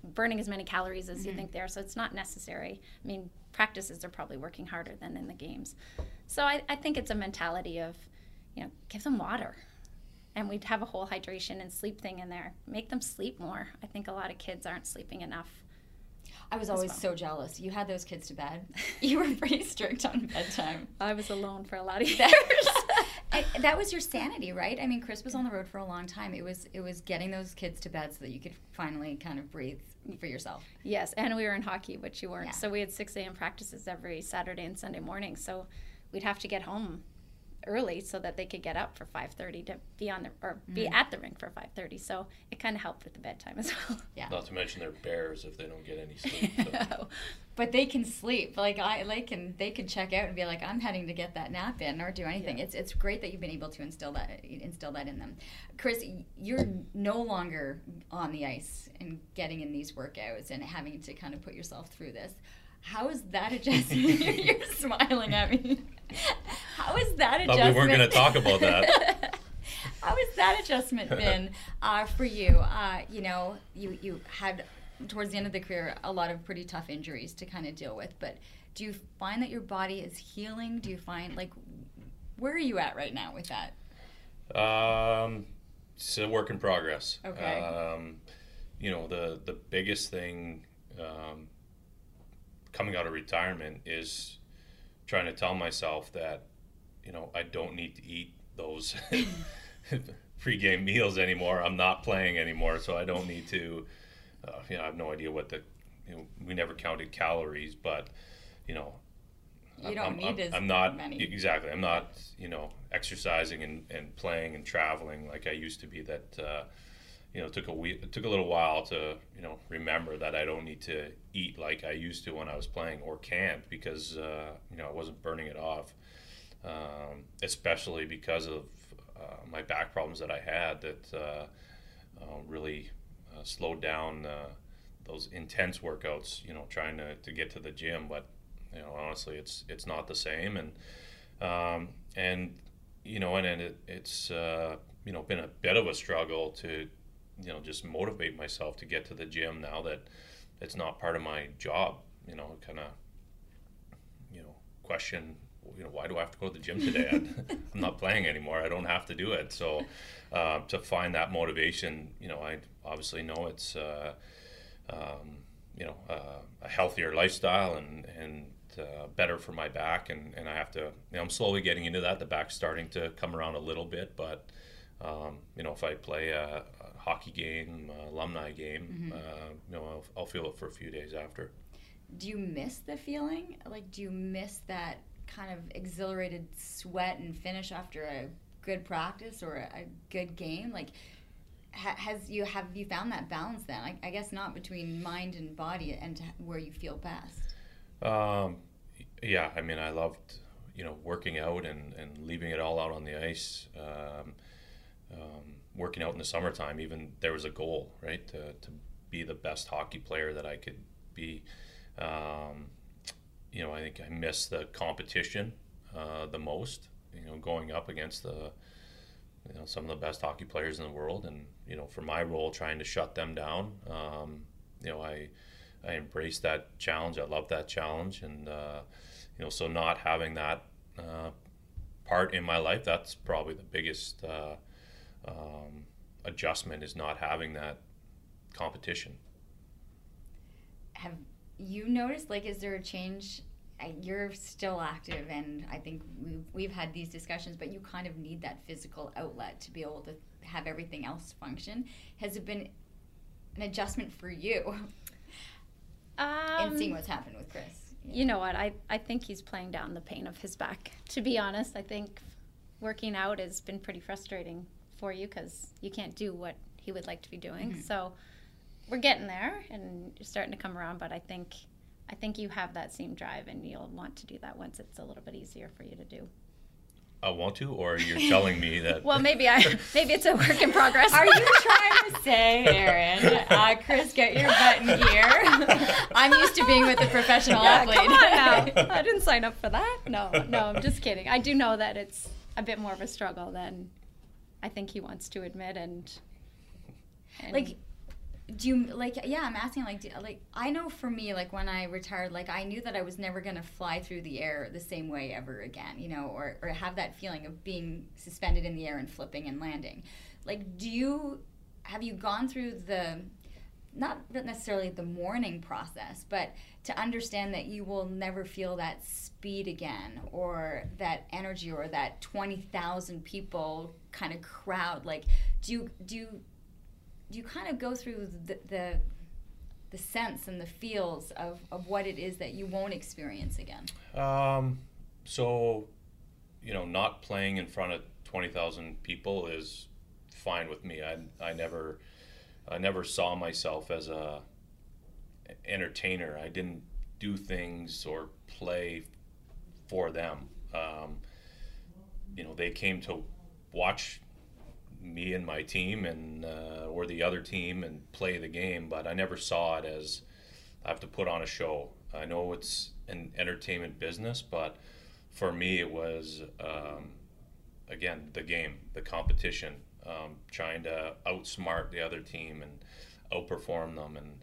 S3: burning as many calories as mm-hmm. you think they are. So it's not necessary. I mean, practices are probably working harder than in the games. So I, I think it's a mentality of, you know, give them water and we'd have a whole hydration and sleep thing in there. Make them sleep more. I think a lot of kids aren't sleeping enough.
S1: I was always
S3: well.
S1: so jealous. You had those kids to bed. You were pretty strict on bedtime.
S3: I was alone for a lot of years.
S1: That was your sanity, right? I mean, Chris was on the road for a long time. It was it was getting those kids to bed so that you could finally kind of breathe for yourself.
S3: yes, and we were in hockey, which you weren't.
S1: Yeah.
S3: So we had 6 a.m. practices every Saturday and Sunday morning. So we'd have to get home early so that they could get up for 5.30 to be on the or be mm. at the rink for 5.30 so it kind of helped with the bedtime as well
S1: Yeah.
S2: Not to mention they're bears if they don't get any sleep. So.
S1: But they can sleep. Like I like and they can check out and be like, I'm heading to get that nap in or do anything. It's it's great that you've been able to instill that instill that in them. Chris, you're no longer on the ice and getting in these workouts and having to kind of put yourself through this. How is that adjustment? you're smiling at me. How is that
S2: Thought
S1: adjustment?
S2: we weren't going to talk about that.
S1: How has that adjustment been uh, for you? Uh, you know, you you had towards the end of the career a lot of pretty tough injuries to kind of deal with. But do you find that your body is healing? Do you find like where are you at right now with that?
S2: Um, it's a work in progress.
S1: Okay.
S2: Um, you know, the the biggest thing um, coming out of retirement is trying to tell myself that you know I don't need to eat those pre-game meals anymore. I'm not playing anymore, so I don't need to. Uh, you know, I have no idea what the. You know, we never counted calories, but you know,
S1: You don't
S2: I'm,
S1: need
S2: I'm,
S1: as
S2: I'm not
S1: many.
S2: exactly. I'm not you know exercising and, and playing and traveling like I used to be. That uh, you know took a we- it took a little while to you know remember that I don't need to eat like I used to when I was playing or can't because uh, you know I wasn't burning it off. Um, especially because of uh, my back problems that I had that uh, uh, really uh, slowed down uh, those intense workouts. You know, trying to, to get to the gym, but you know honestly, it's it's not the same, and um, and you know, and, and it, it's you know been a bit of a struggle to you know just motivate myself to get to the gym now that it's not part of my job. You know, kind of you know question you know why do I have to go to the gym today? I'm not playing anymore. I don't have to do it. So uh, to find that motivation, you know, I obviously know it's uh, um, you know uh, a healthier lifestyle and and uh, better for my back, and, and I have to. You know, I'm slowly getting into that. The back's starting to come around a little bit, but um, you know, if I play a hockey game, a alumni game, uh, you know, I'll, I'll feel it for a few days after.
S1: Do you miss the feeling? Like, do you miss that kind of exhilarated sweat and finish after a good practice or a, a good game? Like, ha- has you have you found that balance then? I, I guess not between mind and body and where you feel best.
S2: Um, yeah, I mean, I loved, you know, working out and, and leaving it all out on the ice. Um, um, working out in the summertime, even there was a goal, right, to, to be the best hockey player that I could be. Um, you know, I think I miss the competition uh, the most. You know, going up against the, you know, some of the best hockey players in the world, and you know, for my role, trying to shut them down. Um, you know, I I embrace that challenge. I love that challenge, and uh, you know, so not having that uh, part in my life, that's probably the biggest uh, um, adjustment is not having that competition.
S1: Have you noticed? Like, is there a change? You're still active, and I think we've, we've had these discussions, but you kind of need that physical outlet to be able to have everything else function. Has it been an adjustment for you
S3: um,
S1: in seeing what's happened with Chris?
S3: you know what I, I think he's playing down the pain of his back to be honest i think working out has been pretty frustrating for you because you can't do what he would like to be doing so we're getting there and you're starting to come around but i think i think you have that same drive and you'll want to do that once it's a little bit easier for you to do
S2: I want to, or you're telling me that.
S3: well maybe i maybe it's a work in progress
S1: Are you trying to say, Erin, uh, Chris, get your butt in gear? I'm used to being with a professional
S3: Yeah,
S1: athlete.
S3: come on now. I didn't sign up for that. No, no, I'm just kidding. I do know that it's a bit more of a struggle than I think he wants to admit, and, and
S1: like do you like yeah i'm asking like do, like i know for me like when i retired like i knew that i was never going to fly through the air the same way ever again you know or, or have that feeling of being suspended in the air and flipping and landing. Like do you have you gone through the not necessarily the mourning process but to understand that you will never feel that speed again or that energy or that 20,000 people kind of crowd like do you do you do you kind of go through the, the the sense and the feels of, of what it is that you won't experience again?
S2: Um, so, you know, not playing in front of twenty thousand people is fine with me. I, I never I never saw myself as a entertainer. I didn't do things or play for them. Um, you know, they came to watch me and my team and uh, or the other team and play the game, but I never saw it as I have to put on a show. I know it's an entertainment business, but for me it was um, again the game, the competition, um, trying to outsmart the other team and outperform them and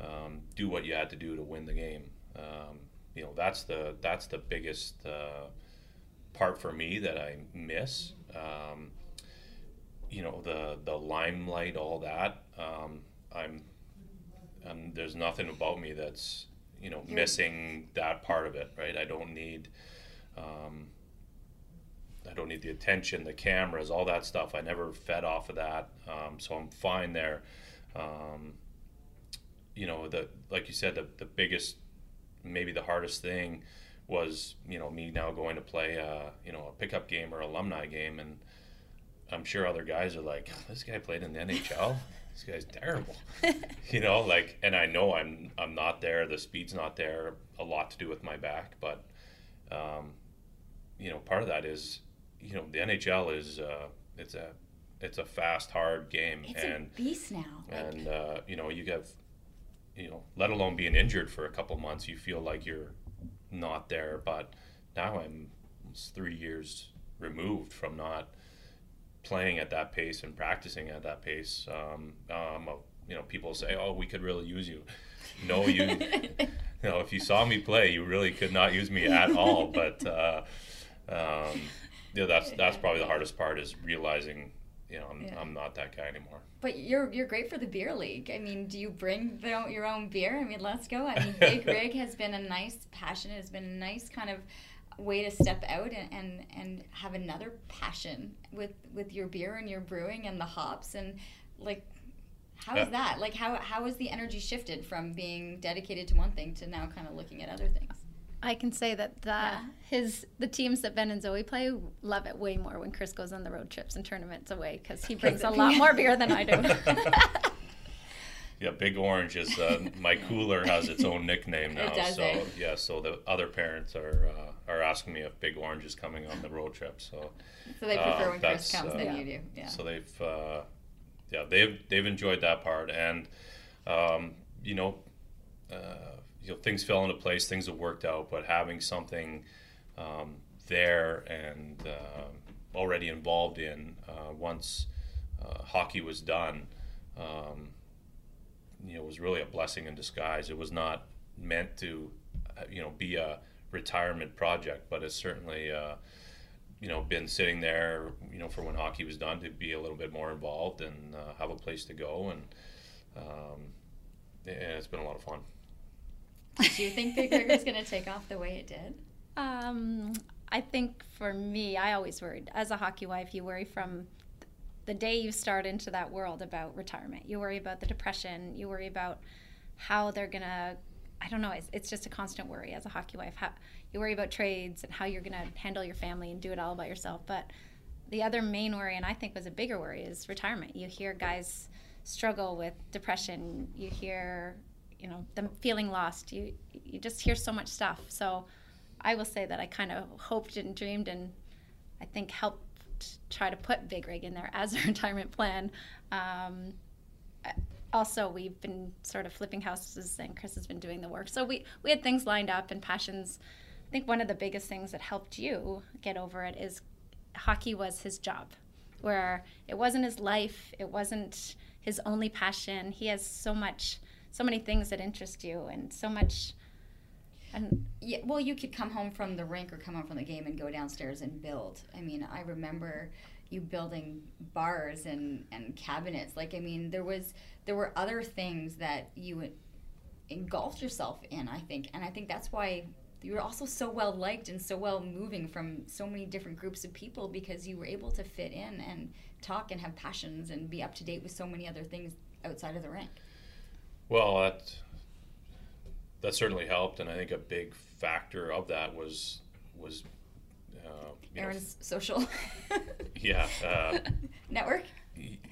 S2: um, do what you had to do to win the game. Um, you know that's the that's the biggest uh, part for me that I miss. Um, you know the the limelight, all that. Um, I'm, and there's nothing about me that's you know missing that part of it, right? I don't need. Um, I don't need the attention, the cameras, all that stuff. I never fed off of that, um, so I'm fine there. Um, you know, the like you said, the the biggest, maybe the hardest thing was you know me now going to play a, you know a pickup game or alumni game and I'm sure other guys are like, this guy played in the NHL. this guy's terrible. you know, like, and I know I'm I'm not there. The speed's not there. A lot to do with my back, but um, you know, part of that is, you know, the NHL is uh, it's a it's a fast, hard game,
S1: it's
S2: and
S1: a beast now.
S2: And uh, you know, you have, you know, let alone being injured for a couple months, you feel like you're not there. But now I'm three years removed from not playing at that pace and practicing at that pace, um, um, you know, people say, "Oh, we could really use you." No, you, you know, if you saw me play, you really could not use me at all. But uh, um, yeah, that's that's probably the hardest part is realizing, you know, I'm, yeah. I'm not that guy anymore.
S1: But you're you're great for the beer league. I mean, do you bring the, your own beer? I mean, let's go. I mean, Big Rig has been a nice passion. It has been a nice kind of way to step out and, and, and have another passion with with your beer and your brewing and the hops and like how is that like how how has the energy shifted from being dedicated to one thing to now kind of looking at other things
S3: I can say that the yeah. his the teams that Ben and Zoe play love it way more when Chris goes on the road trips and tournaments away because he brings a lot more beer than I do.
S2: Yeah, Big Orange is uh, my cooler has its own nickname now.
S1: Does,
S2: so
S1: eh?
S2: yeah, so the other parents are uh, are asking me if Big Orange is coming on the road trip. So
S1: so they prefer uh, when Chris comes than
S2: uh,
S1: you do. Yeah.
S2: So they've uh, yeah they've they've enjoyed that part and um, you know uh, you know things fell into place, things have worked out, but having something um, there and already involved in once hockey was done. Um, you know was really a blessing in disguise. It was not meant to, uh, you know, be a retirement project, but it's certainly, uh, you know, been sitting there, you know, for when hockey was done to be a little bit more involved and uh, have a place to go, and um, yeah, it's been a lot of fun.
S1: Do you think Big is going to take off the way it did?
S3: Um, I think for me, I always worried. As a hockey wife, you worry from the day you start into that world about retirement. You worry about the depression. You worry about how they're gonna. I don't know. It's, it's just a constant worry as a hockey wife. How, you worry about trades and how you're gonna handle your family and do it all by yourself. But the other main worry, and I think was a bigger worry, is retirement. You hear guys struggle with depression. You hear, you know, them feeling lost. You you just hear so much stuff. So I will say that I kind of hoped and dreamed and I think helped try to put Big Rig in there as a retirement plan. Um, also, we've been sort of flipping houses, and Chris has been doing the work. So we we had things lined up and passions. I think one of the biggest things that helped you get over it is hockey was his job, where it wasn't his life, it wasn't his only passion. He has so much, so many things that interest you, and so much.
S1: And yeah, well, you could come home from the rink or come home from the game and go downstairs and build. I mean, I remember you building bars and, and cabinets. Like, I mean, there was there were other things that you engulfed yourself in. I think, and I think that's why you were also so well liked and so well moving from so many different groups of people because you were able to fit in and talk and have passions and be up to date with so many other things outside of the rink.
S2: Well, that that certainly helped, and I think a big factor of that was was
S1: uh, Erin's know, social
S2: yeah uh,
S1: network.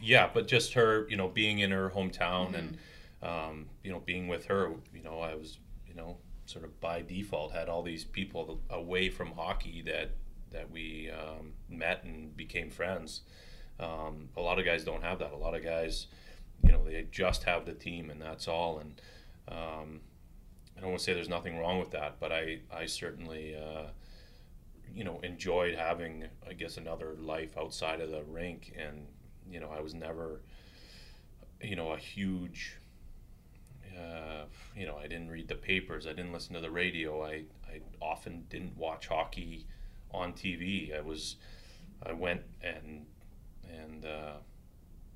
S2: Yeah, but just her, you know, being in her hometown mm-hmm. and um, you know being with her, you know, I was you know sort of by default had all these people away from hockey that that we um, met and became friends. Um, a lot of guys don't have that. A lot of guys, you know, they just have the team and that's all. And um, I don't want to say there's nothing wrong with that, but I I certainly. Uh, you know, enjoyed having, I guess, another life outside of the rink, and you know, I was never, you know, a huge uh, you know, I didn't read the papers. I didn't listen to the radio. I, I often didn't watch hockey on TV. I was, I went and and uh,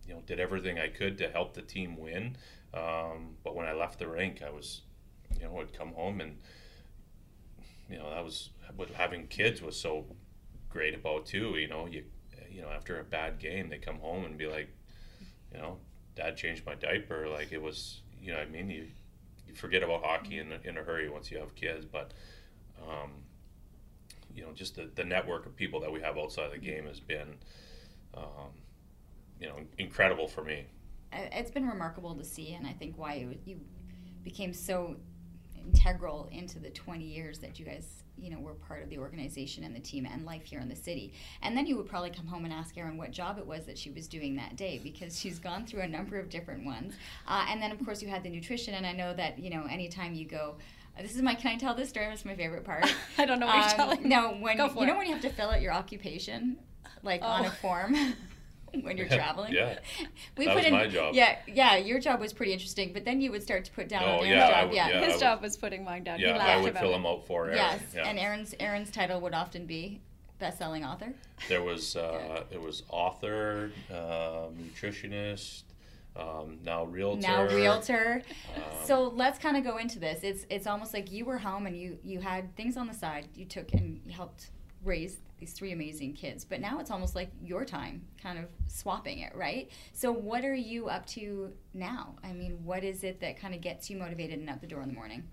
S2: you know did everything I could to help the team win. Um, but when I left the rink, I was, you know, I'd come home and you know that was what having kids was so great about too. You know, you you know after a bad game, they come home and be like, you know, Dad changed my diaper. Like it was you know, I mean, you, you forget about hockey in, in a hurry once you have kids, but, um, you know, just the, the network of people that we have outside of the game has been, um, you know, incredible for me.
S1: It's been remarkable to see, and I think why you, you became so integral into the 20 years that you guys you know were part of the organization and the team and life here in the city. And then you would probably come home and ask erin what job it was that she was doing that day because she's gone through a number of different ones. Uh, and then of course you had the nutrition and i know that you know anytime you go uh, this is my can i tell this story? It's my favorite part.
S3: I don't know what um, you're telling
S1: no when you, you know when you have to fill out your occupation like oh. on a form when you're traveling.
S2: yeah,
S1: we
S2: that
S1: put
S2: was
S1: in,
S2: my job.
S1: Yeah, yeah, your job was pretty interesting, but then you would start to put down
S2: oh,
S1: Erin's
S2: yeah,
S1: job.
S2: would,
S1: yeah.
S2: yeah,
S3: his
S2: would,
S3: job was putting mine down.
S2: Yeah, I would fill them out for Erin.
S1: Yes,
S2: yeah.
S1: and Aaron's Erin's title would often be best-selling author.
S2: There was uh, there was author, uh, nutritionist. Um, now realtor.
S1: Now realtor. Um, so let's kind of go into this. It's it's almost like you were home and you you had things on the side. You took and helped raise these three amazing kids. But now it's almost like your time, kind of swapping it, right? So, what are you up to now? I mean, what is it that kind of gets you motivated and out the door in the morning?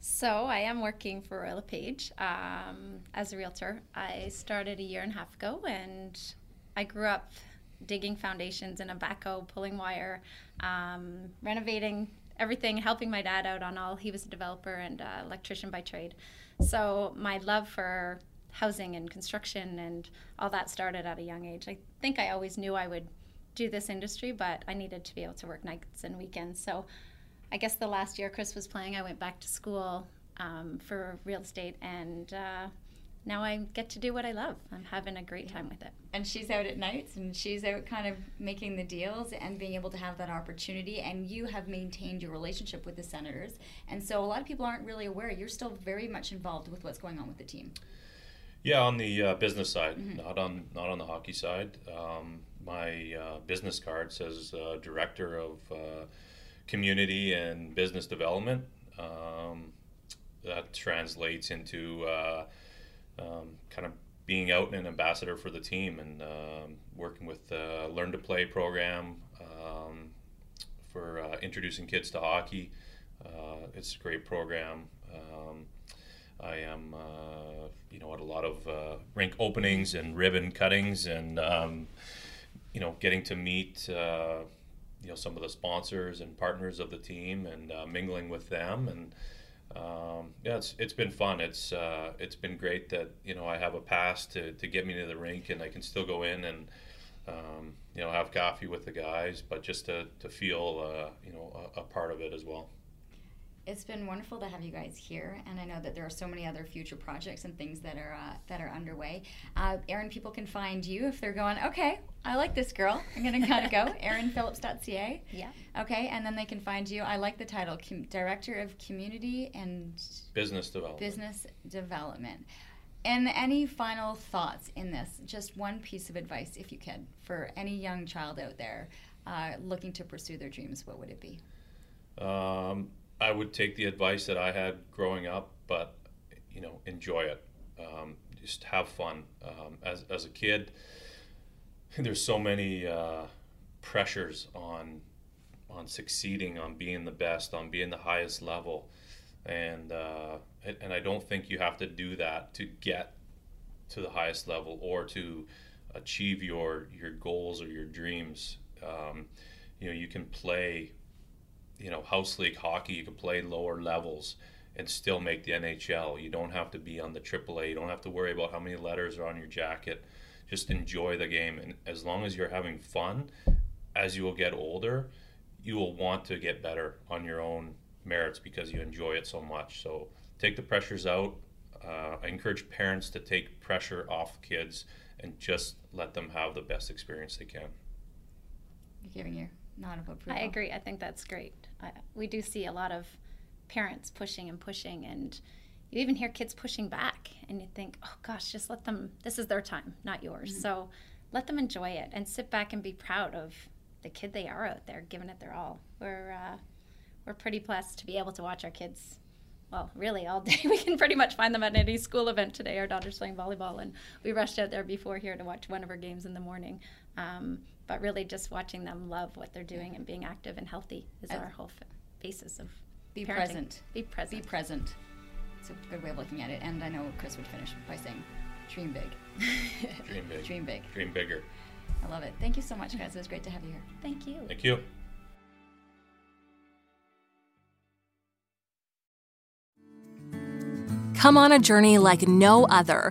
S3: So, I am working for Royal LePage um, as a realtor. I started a year and a half ago, and I grew up digging foundations in a backhoe, pulling wire, um, renovating everything, helping my dad out on all. He was a developer and uh, electrician by trade. So, my love for housing and construction and all that started at a young age. I think I always knew I would do this industry, but I needed to be able to work nights and weekends. So I guess the last year Chris was playing, I went back to school um, for real estate and uh, now I get to do what I love. I'm having a great time with it.
S1: And she's out at nights and she's out kind of making the deals and being able to have that opportunity. And you have maintained your relationship with the Senators. And so a lot of people aren't really aware. You're still very much involved with what's going on with the team.
S2: Yeah, on the uh, business side, mm-hmm. not on not on the hockey side. Um, my uh, business card says uh, director of uh, community and business development. Um, that translates into uh, um, kind of being out and an ambassador for the team and um, working with the Learn to Play program um, for uh, introducing kids to hockey. it's a great program. I am, uh, you know, at a lot of uh, rink openings and ribbon cuttings, and um, you know, getting to meet, uh, you know, some of the sponsors and partners of the team, and uh, mingling with them, and um, yeah, it's it's been fun. It's uh, it's been great that you know I have a pass to, to get me to the rink, and I can still go in and. Um, you know, have coffee with the guys, but just to, to feel, uh, you know, a, a part of it as well
S1: it's been wonderful to have you guys here, and I know that there are so many other future projects and things that are uh, that are underway. Uh, Erin, people can find you if they're going, okay, I like this girl. I'm going to kind of go. ErinPhillips.ca.
S3: Yeah.
S1: Okay, and then they can find you. I like the title, Com- Director of Community and
S2: Business development.
S1: Business Development. And any final thoughts in this? Just one piece of advice, if you could, for any young child out there uh, looking to pursue their dreams. What would it be?
S2: Um, I would take the advice that I had growing up, but you know, enjoy it. Um, just have fun. Um, as as a kid, there's so many uh, pressures on on succeeding, on being the best, on being the highest level, and uh, and I don't think you have to do that to get to the highest level or to achieve your your goals or your dreams. Um, you know, you can play you know house league hockey you can play lower levels and still make the NHL. You don't have to be on the AAA. You don't have to worry about how many letters are on your jacket. Just enjoy the game, and as long as you're having fun, as you will get older, you will want to get better on your own merits because you enjoy it so much. So take the pressures out. Uh, I encourage parents to take pressure off kids and just let them have the best experience they can.
S1: You're giving your nod of approval.
S3: I agree. I think that's great. I, we do see a lot of parents pushing and pushing, and you even hear kids pushing back, and you think, oh gosh, just let them, this is their time, not yours. Mm-hmm. So let them enjoy it and sit back and be proud of the kid they are out there, giving it their all. We're, uh, we're pretty blessed to be able to watch our kids well, really all day. We can pretty much find them at any school event today. Our daughter's playing volleyball, and we rushed out there before here to watch one of her games in the morning. Um, but really, just watching them love what they're doing and being active and healthy is our whole f- basis of
S1: be
S3: parenting.
S1: present.
S3: Be present.
S1: Be present. It's a good way of looking at it. And I know Chris would finish by saying, "Dream big."
S2: Dream big.
S1: Dream big.
S2: Dream bigger.
S1: I love it. Thank you so much, guys. It was great to have you here.
S3: Thank you.
S2: Thank you.
S4: Come on a journey like no other,